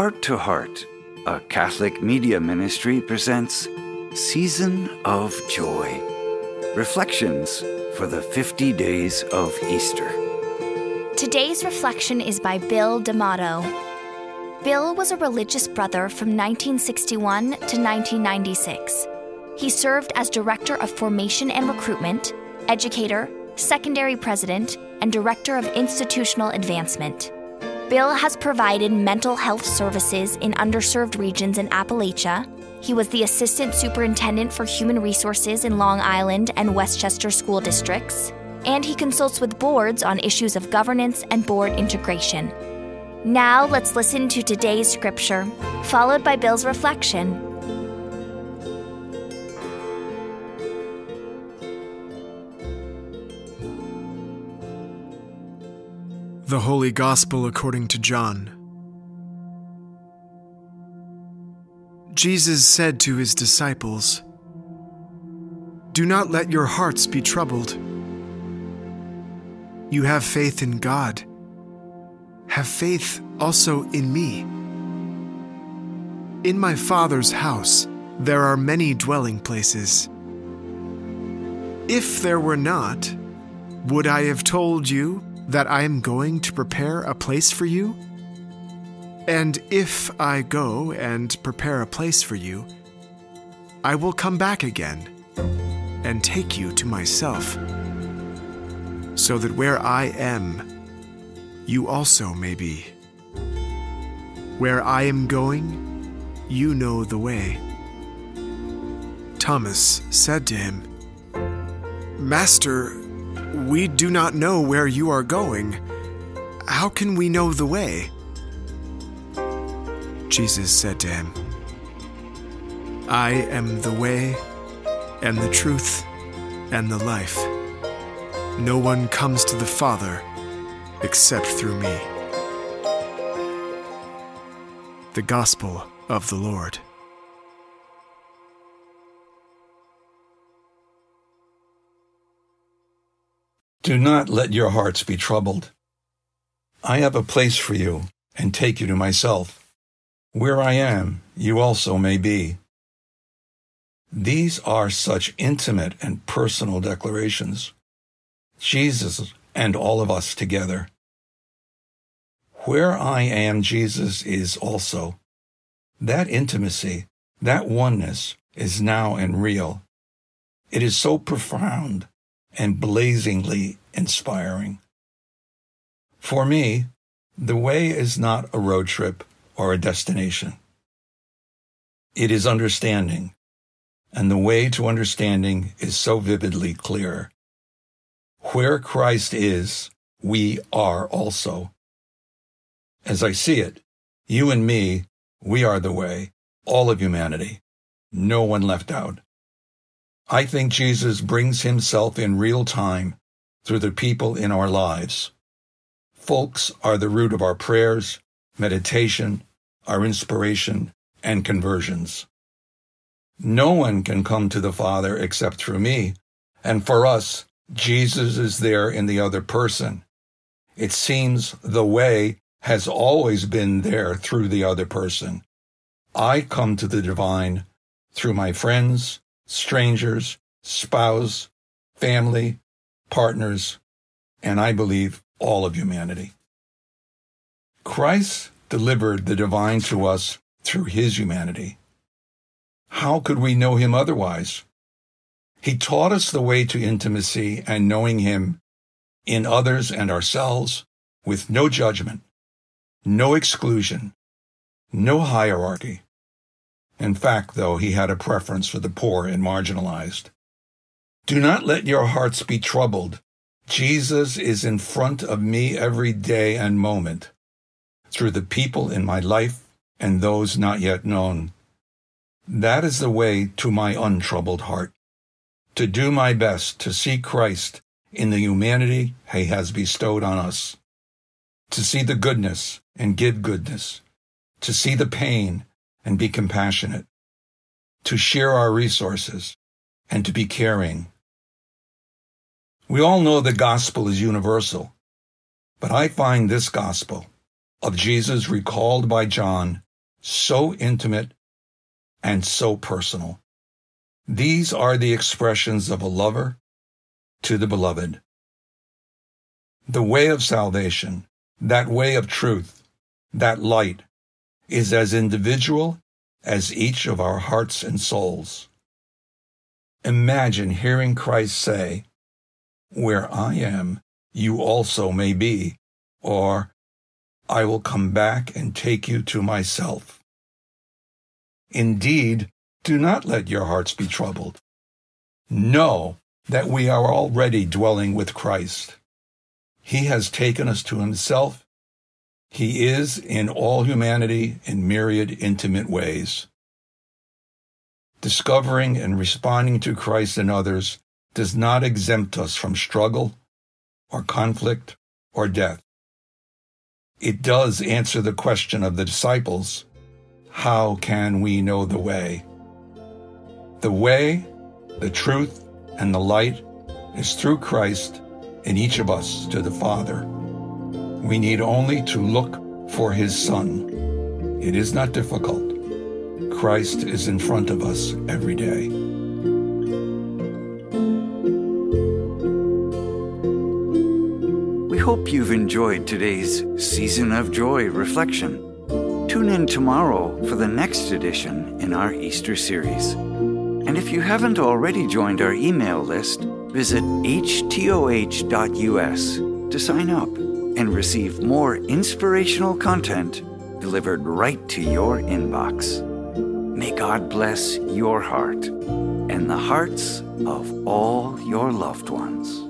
Heart to Heart, a Catholic media ministry, presents Season of Joy Reflections for the 50 Days of Easter. Today's reflection is by Bill Damato. Bill was a religious brother from 1961 to 1996. He served as Director of Formation and Recruitment, Educator, Secondary President, and Director of Institutional Advancement. Bill has provided mental health services in underserved regions in Appalachia. He was the Assistant Superintendent for Human Resources in Long Island and Westchester School Districts, and he consults with boards on issues of governance and board integration. Now let's listen to today's scripture, followed by Bill's reflection. The Holy Gospel according to John. Jesus said to his disciples, Do not let your hearts be troubled. You have faith in God. Have faith also in me. In my Father's house there are many dwelling places. If there were not, would I have told you? That I am going to prepare a place for you? And if I go and prepare a place for you, I will come back again and take you to myself, so that where I am, you also may be. Where I am going, you know the way. Thomas said to him, Master, we do not know where you are going. How can we know the way? Jesus said to him, I am the way, and the truth, and the life. No one comes to the Father except through me. The Gospel of the Lord. Do not let your hearts be troubled. I have a place for you, and take you to myself. Where I am, you also may be. These are such intimate and personal declarations. Jesus and all of us together. Where I am, Jesus is also. That intimacy, that oneness is now and real. It is so profound and blazingly inspiring. For me, the way is not a road trip or a destination. It is understanding, and the way to understanding is so vividly clear. Where Christ is, we are also. As I see it, you and me, we are the way, all of humanity, no one left out. I think Jesus brings himself in real time through the people in our lives. Folks are the root of our prayers, meditation, our inspiration, and conversions. No one can come to the Father except through me, and for us, Jesus is there in the other person. It seems the way has always been there through the other person. I come to the divine through my friends, strangers, spouse, family, partners, and I believe all of humanity. Christ delivered the divine to us through his humanity. How could we know him otherwise? He taught us the way to intimacy and knowing him in others and ourselves with no judgment, no exclusion, no hierarchy, in fact, though, he had a preference for the poor and marginalized. Do not let your hearts be troubled. Jesus is in front of me every day and moment, through the people in my life and those not yet known. That is the way to my untroubled heart, to do my best to see Christ in the humanity he has bestowed on us, to see the goodness and give goodness, to see the pain and be compassionate, to share our resources, and to be caring. We all know the gospel is universal, but I find this gospel of Jesus recalled by John so intimate, and so personal. These are the expressions of a lover to the beloved. The way of salvation, that way of truth, that light, is as individual as each of our hearts and souls. Imagine hearing Christ say, Where I am, you also may be, or I will come back and take you to myself. Indeed, do not let your hearts be troubled. Know that we are already dwelling with Christ. He has taken us to himself. He is in all humanity in myriad intimate ways. Discovering and responding to Christ and others does not exempt us from struggle or conflict or death. It does answer the question of the disciples how can we know the way? The way, the truth, and the light is through Christ in each of us to the Father. We need only to look for His Son. It is not difficult. Christ is in front of us every day. Hope you've enjoyed today's Season of Joy reflection. Tune in tomorrow for the next edition in our Easter series. And if you haven't already joined our email list, visit htoh.us to sign up and receive more inspirational content delivered right to your inbox. May God bless your heart and the hearts of all your loved ones.